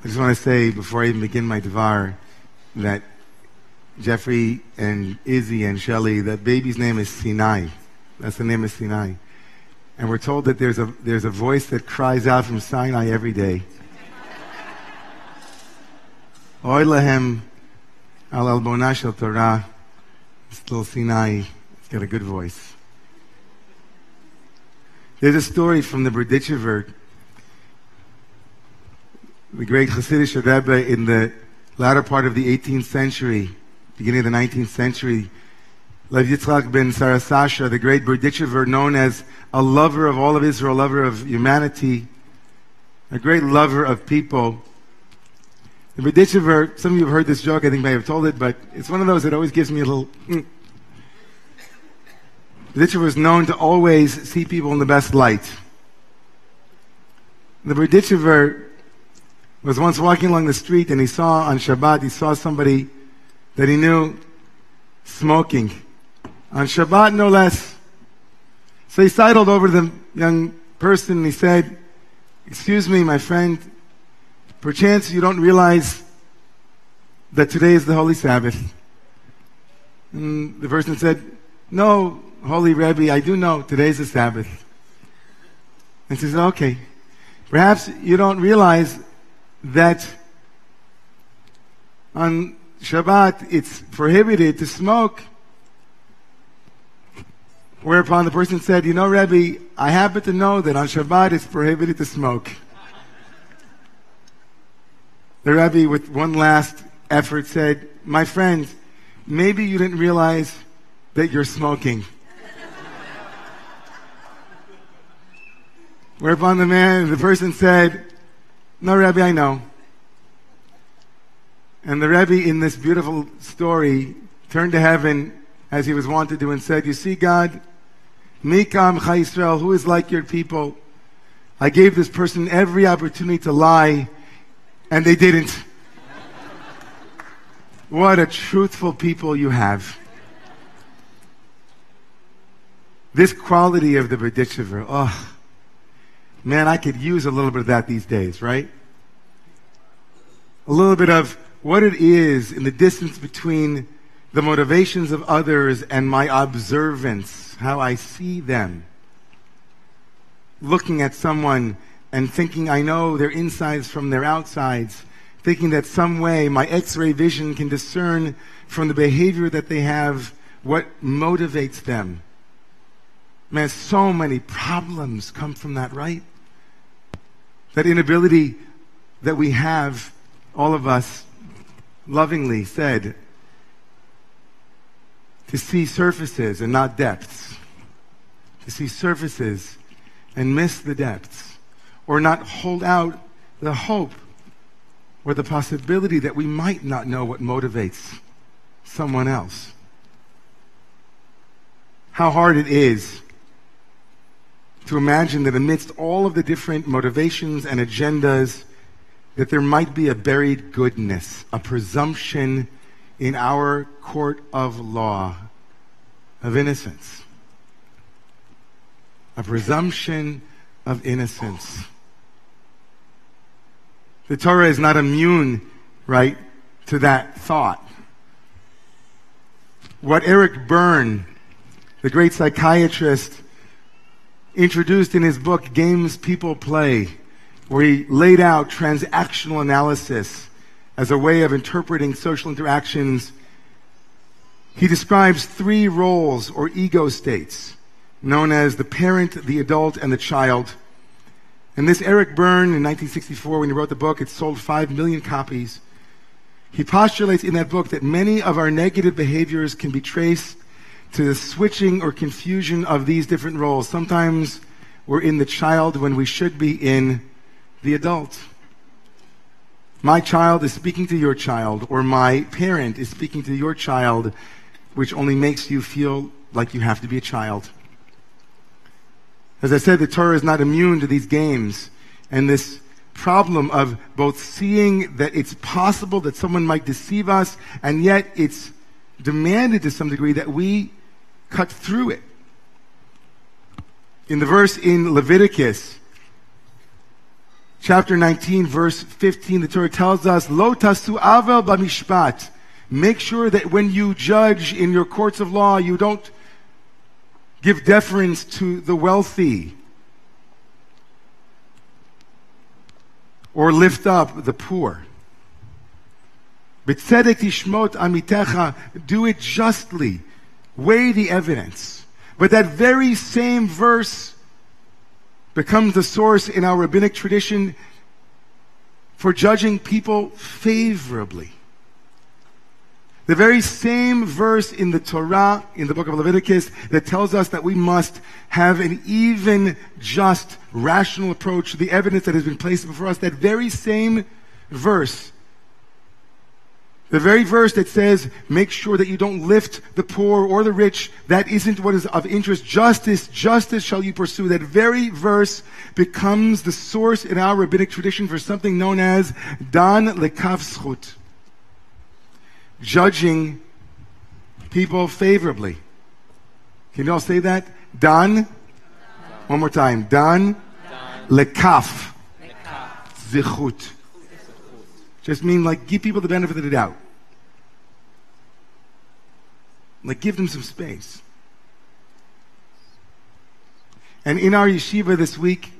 I just want to say before I even begin my Devar that Jeffrey and Izzy and Shelly, that baby's name is Sinai. That's the name of Sinai. And we're told that there's a, there's a voice that cries out from Sinai every day. Oy lahem al albona shel Torah. This little Sinai, it's got a good voice. There's a story from the Berditchever the great Hasidic Rebbe in the latter part of the 18th century, beginning of the 19th century, Levi Yitzchak ben Sarasasha, the great Berditchever, known as a lover of all of Israel, lover of humanity, a great lover of people. The Berditchever, some of you have heard this joke, I think I may have told it, but it's one of those that always gives me a little. Mm. Berditchever was known to always see people in the best light. The Berditchever was once walking along the street and he saw on Shabbat, he saw somebody that he knew smoking. On Shabbat, no less. So he sidled over to the young person and he said, Excuse me, my friend, perchance you don't realize that today is the Holy Sabbath. And the person said, No, Holy Rebbe, I do know today's the Sabbath. And he says, Okay. Perhaps you don't realize that on Shabbat it's prohibited to smoke. Whereupon the person said, You know, Rebbe, I happen to know that on Shabbat it's prohibited to smoke. The Rebbe, with one last effort, said, My friend, maybe you didn't realize that you're smoking. Whereupon the man, the person said, no, Rebbe, I know. And the Rebbe in this beautiful story turned to heaven as he was wont to do and said, You see, God, Mikam Israel, who is like your people? I gave this person every opportunity to lie, and they didn't. what a truthful people you have. This quality of the Berditchever, oh, Man, I could use a little bit of that these days, right? A little bit of what it is in the distance between the motivations of others and my observance, how I see them. Looking at someone and thinking I know their insides from their outsides, thinking that some way my x-ray vision can discern from the behavior that they have what motivates them. Man, so many problems come from that, right? That inability that we have, all of us lovingly said, to see surfaces and not depths. To see surfaces and miss the depths. Or not hold out the hope or the possibility that we might not know what motivates someone else. How hard it is to imagine that amidst all of the different motivations and agendas, that there might be a buried goodness, a presumption in our court of law of innocence. A presumption of innocence. The Torah is not immune, right, to that thought. What Eric Berne, the great psychiatrist, introduced in his book, Games People Play, where he laid out transactional analysis as a way of interpreting social interactions. He describes three roles or ego states, known as the parent, the adult, and the child. And this Eric Berne in 1964, when he wrote the book, it sold 5 million copies. He postulates in that book that many of our negative behaviors can be traced to the switching or confusion of these different roles. Sometimes we're in the child when we should be in the adult. My child is speaking to your child, or my parent is speaking to your child, which only makes you feel like you have to be a child. As I said, the Torah is not immune to these games and this problem of both seeing that it's possible that someone might deceive us, and yet it's demanded to some degree that we cut through it. In the verse in Leviticus, chapter 19, verse 15, the Torah tells us, Lo tasu avel b'mishpat. Make sure that when you judge in your courts of law, you don't give deference to the wealthy or lift up the poor. Do it justly. Weigh the evidence. But that very same verse becomes the source in our rabbinic tradition for judging people favorably. The very same verse in the Torah, in the book of Leviticus, that tells us that we must have an even, just, rational approach to the evidence that has been placed before us, that very same verse the very verse that says, make sure that you don't lift the poor or the rich, that isn't what is of interest. Justice, justice shall you pursue. That very verse becomes the source in our rabbinic tradition for something known as Dan Lekav Schut. Judging people favorably. Can you all say that? Dan? One more time. Dan? Lekaf. Zichut. Just mean like give people the benefit of the doubt. Like give them some space. And in our yeshiva this week,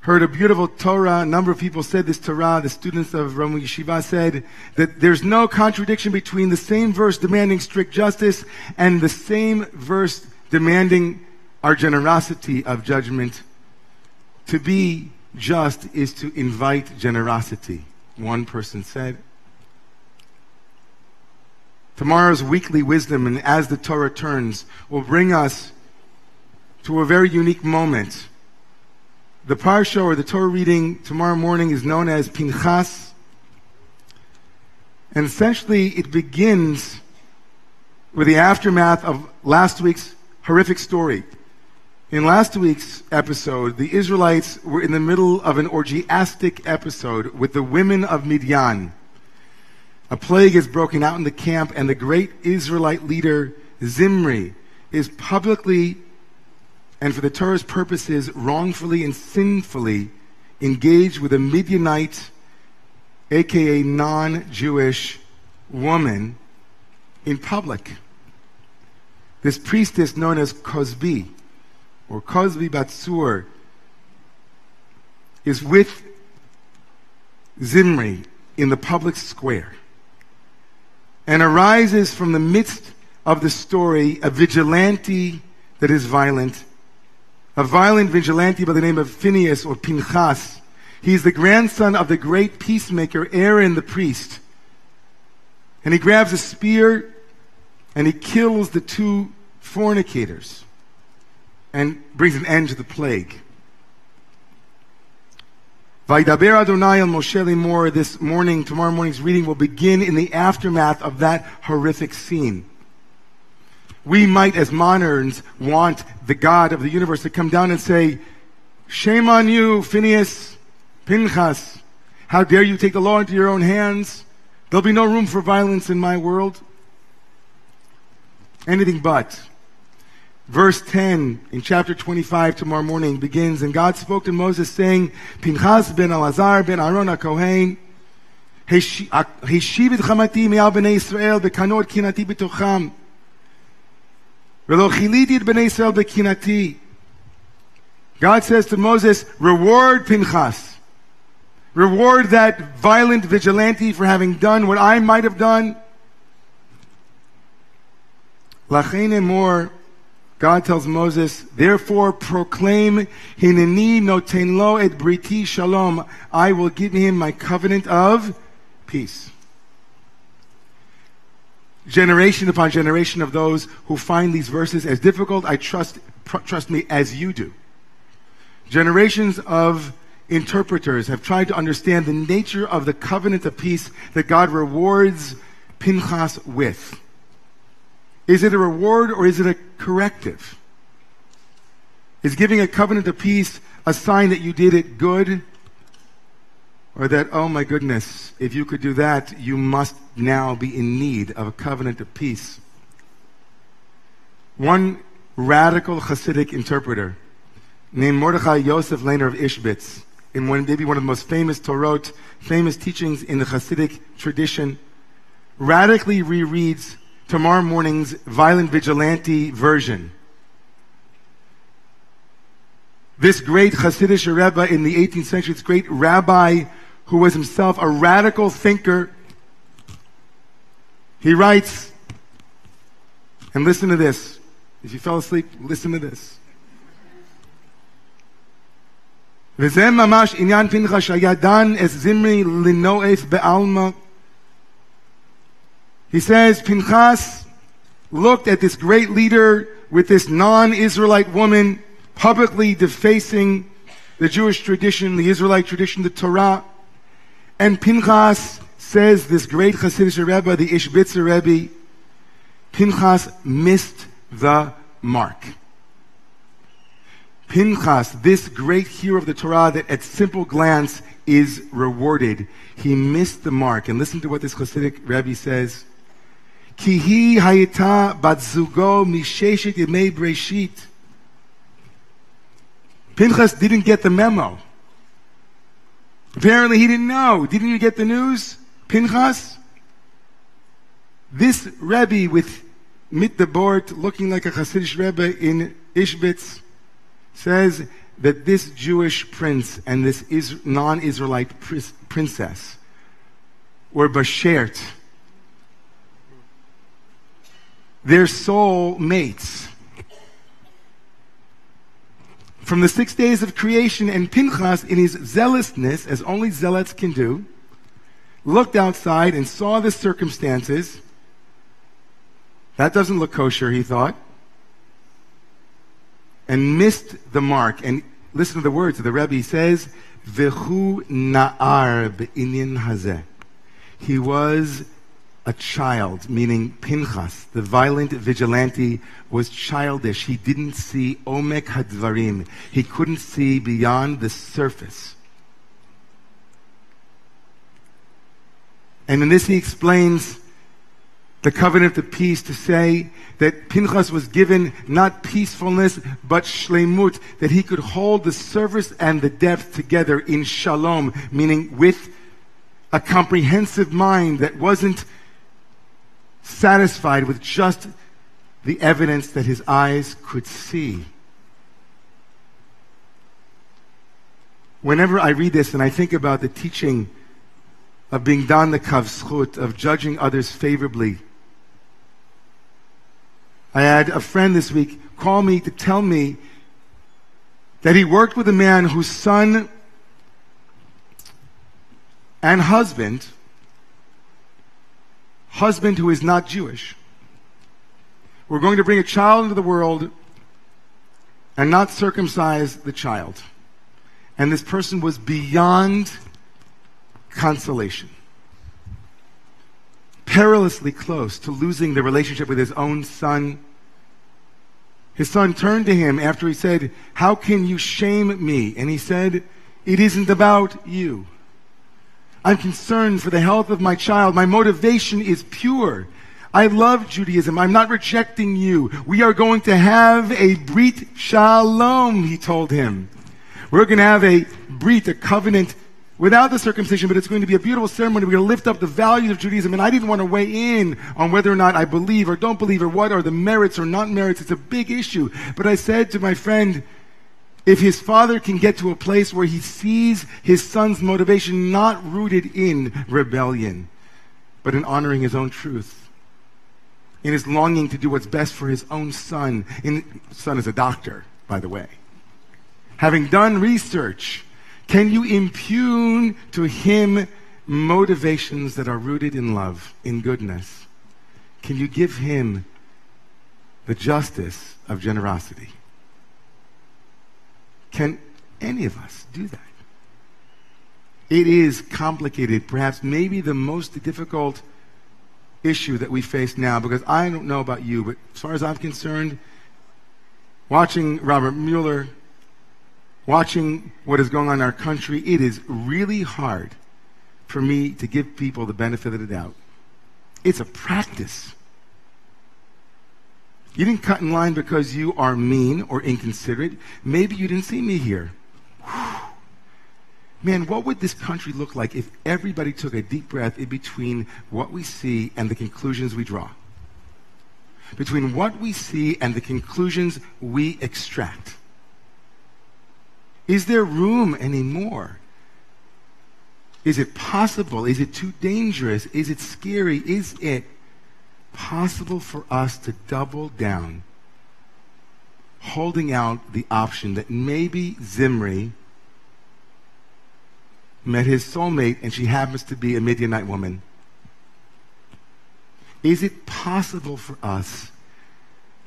heard a beautiful Torah. A number of people said this Torah. The students of Romemu Yeshiva said that there's no contradiction between the same verse demanding strict justice and the same verse demanding our generosity of judgment. To be just is to invite generosity one person said. Tomorrow's weekly wisdom and as the Torah turns will bring us to a very unique moment. The parsha or the Torah reading tomorrow morning is known as Pinchas. And essentially it begins with the aftermath of last week's horrific story. In last week's episode, the Israelites were in the middle of an orgiastic episode with the women of Midian. A plague has broken out in the camp, and the great Israelite leader Zimri is publicly and for the Torah's purposes wrongfully and sinfully engaged with a Midianite, aka non Jewish woman in public. This priestess known as Cozbi or Cozbi Batsur is with Zimri in the public square and arises from the midst of the story a vigilante that is violent, a violent vigilante by the name of Phineas or Pinchas. He's the grandson of the great peacemaker Aaron the priest. And he grabs a spear and he kills the two fornicators and brings an end to the plague. Vaidaber Adonai el Moshe Limor, this morning, tomorrow morning's reading will begin in the aftermath of that horrific scene. We might, as moderns, want the God of the universe to come down and say, Shame on you, Phineas, Pinchas. How dare you take the law into your own hands? There'll be no room for violence in my world. Anything but Verse 10 in chapter 25 tomorrow morning begins, and God spoke to Moses saying, Pinchas ben Elazar ben Aaron HaKohen, השיב את חמתי מעל בני ישראל בקנות קנאתי בתוכם. ולא כיליתי את בני ישראל בקנאתי. God says to Moses, reward Pinchas. Reward that violent vigilante for having done what I might have done. לכן אמור God tells Moses, therefore proclaim, Hineni noten lo et briti shalom. I will give him my covenant of peace. Generation upon generation of those who find these verses as difficult, I trust, pr- trust me, as you do. Generations of interpreters have tried to understand the nature of the covenant of peace that God rewards Pinchas with. Is it a reward or is it a corrective? Is giving a covenant of peace a sign that you did it good? Or that, oh my goodness, if you could do that, you must now be in need of a covenant of peace? One radical Hasidic interpreter named Mordechai Yosef Leiner of Ishbitz in one, maybe one of the most famous Torot, famous teachings in the Hasidic tradition, radically rereads tomorrow morning's violent vigilante version. This great Hasidic Rebbe in the 18th century, this great rabbi who was himself a radical thinker, he writes, and listen to this. If you fell asleep, listen to this. וזה ממש עניין פנחס שהיה דן את זמרי לנואף בעלמא. he says, Pinchas looked at this great leader with this non-Israelite woman publicly defacing the Jewish tradition, the Israelite tradition, the Torah. And Pinchas says this great Hasidic Rebbe, the Ishbitzer Rebbe, Pinchas missed the mark. Pinchas, this great hero of the Torah that at simple glance is rewarded, he missed the mark. And listen to what this Hasidic Rebbe says. Kihi hayita batzugo misheshet yemei breshit. Pinchas didn't get the memo. Apparently he didn't know. Didn't you get the news, Pinchas? This Rebbe with mit the board looking like a Hasidic Rebbe in Ishbitz says that this Jewish prince and this non-Israelite princess were bashert. Their soul mates. From the six days of creation, and Pinchas, in his zealousness, as only zealots can do, looked outside and saw the circumstances. That doesn't look kosher, he thought and missed the mark. And listen to the words of the Rebbe. He says, V'hu na'ar be'inyan hazeh. He was a child, meaning Pinchas, the violent vigilante, was childish. He didn't see omek hadvarim. He couldn't see beyond the surface. And in this he explains the covenant of the peace to say that Pinchas was given not peacefulness, but shlemut, that he could hold the surface and the depth together in shalom, meaning with a comprehensive mind that wasn't satisfied with just the evidence that his eyes could see. Whenever I read this and I think about the teaching of being dan the kavschut, of judging others favorably, I had a friend this week call me to tell me that he worked with a man whose son and husband, husband who is not Jewish, We're going to bring a child into the world and not circumcise the child. And this person was beyond consolation perilously close to losing the relationship with his own son. His son turned to him after he said, How can you shame me? And he said, It isn't about you. I'm concerned for the health of my child. My motivation is pure. I love Judaism. I'm not rejecting you. We are going to have a Brit Shalom, he told him. We're going to have a Brit, a covenant without the circumcision, but it's going to be a beautiful ceremony. We're going to lift up the values of Judaism. And I didn't want to weigh in on whether or not I believe or don't believe or what are the merits or not merits. It's a big issue. But I said to my friend, if his father can get to a place where he sees his son's motivation not rooted in rebellion, but in honoring his own truth, in his longing to do what's best for his own son, in, son is a doctor, by the way. Having done research, can you impugn to him motivations that are rooted in love, in goodness? Can you give him the justice of generosity? Can any of us do that? It is complicated, perhaps maybe the most difficult issue that we face now because I don't know about you, but as far as I'm concerned, watching Robert Mueller watching what is going on in our country, it is really hard for me to give people the benefit of the doubt. It's a practice. You didn't cut in line because you are mean or inconsiderate. Maybe you didn't see me here. man, what would this country look like if everybody took a deep breath in between what we see and the conclusions we draw? Between what we see and the conclusions we extract. Is there room anymore? Is it possible? Is it too dangerous? Is it scary? Is it possible for us to double down, holding out the option that maybe Zimri met his soulmate and she happens to be a Midianite woman? Is it possible for us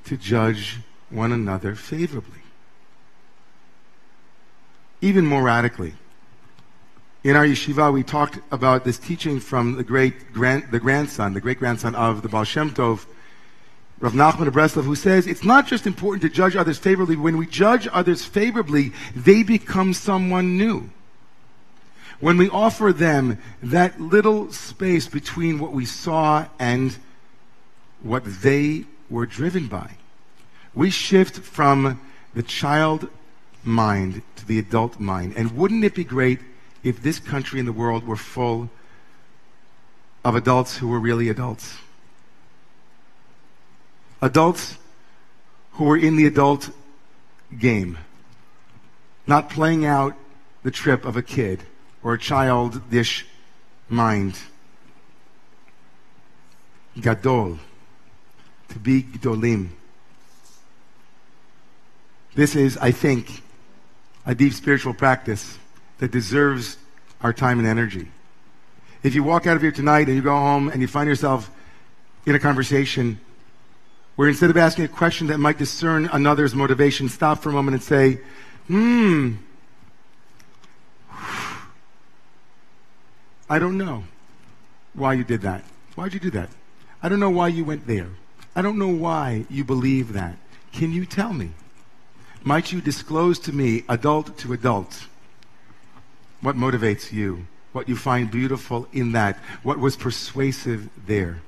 to judge one another favorably? Even more radically, in our yeshiva, we talked about this teaching from the great grand, the grandson, the great grandson of the Baal Shem Tov, Rav Nachman of Breslov, who says it's not just important to judge others favorably. When we judge others favorably, they become someone new. When we offer them that little space between what we saw and what they were driven by, we shift from the child mind to the adult mind. And wouldn't it be great if this country and the world were full of adults who were really adults. Adults who were in the adult game, not playing out the trip of a kid or a childish mind. Gadol, to be Gdolim. This is, I think, a deep spiritual practice that deserves our time and energy. If you walk out of here tonight and you go home and you find yourself in a conversation where instead of asking a question that might discern another's motivation, stop for a moment and say, hmm, I don't know why you did that. Why'd you do that? I don't know why you went there. I don't know why you believe that. Can you tell me? Might you disclose to me, adult to adult, what motivates you? What you find beautiful in that? What was persuasive there?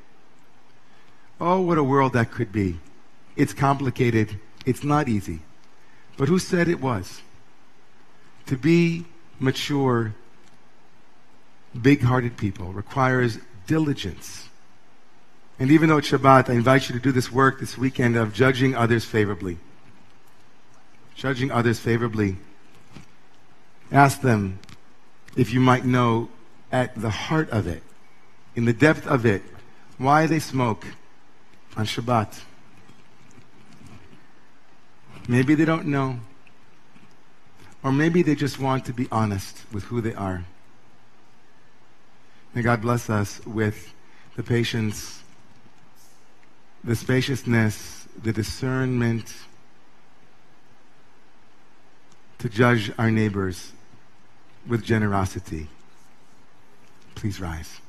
Oh, what a world that could be. It's complicated. It's not easy. But who said it was? To be mature, big hearted people requires diligence. And even though it's Shabbat, I invite you to do this work this weekend of judging others favorably. Judging others favorably. Ask them, if you might know at the heart of it, in the depth of it, why they smoke on Shabbat. Maybe they don't know. Or maybe they just want to be honest with who they are. May God bless us with the patience, the spaciousness, the discernment to judge our neighbors with generosity. Please rise.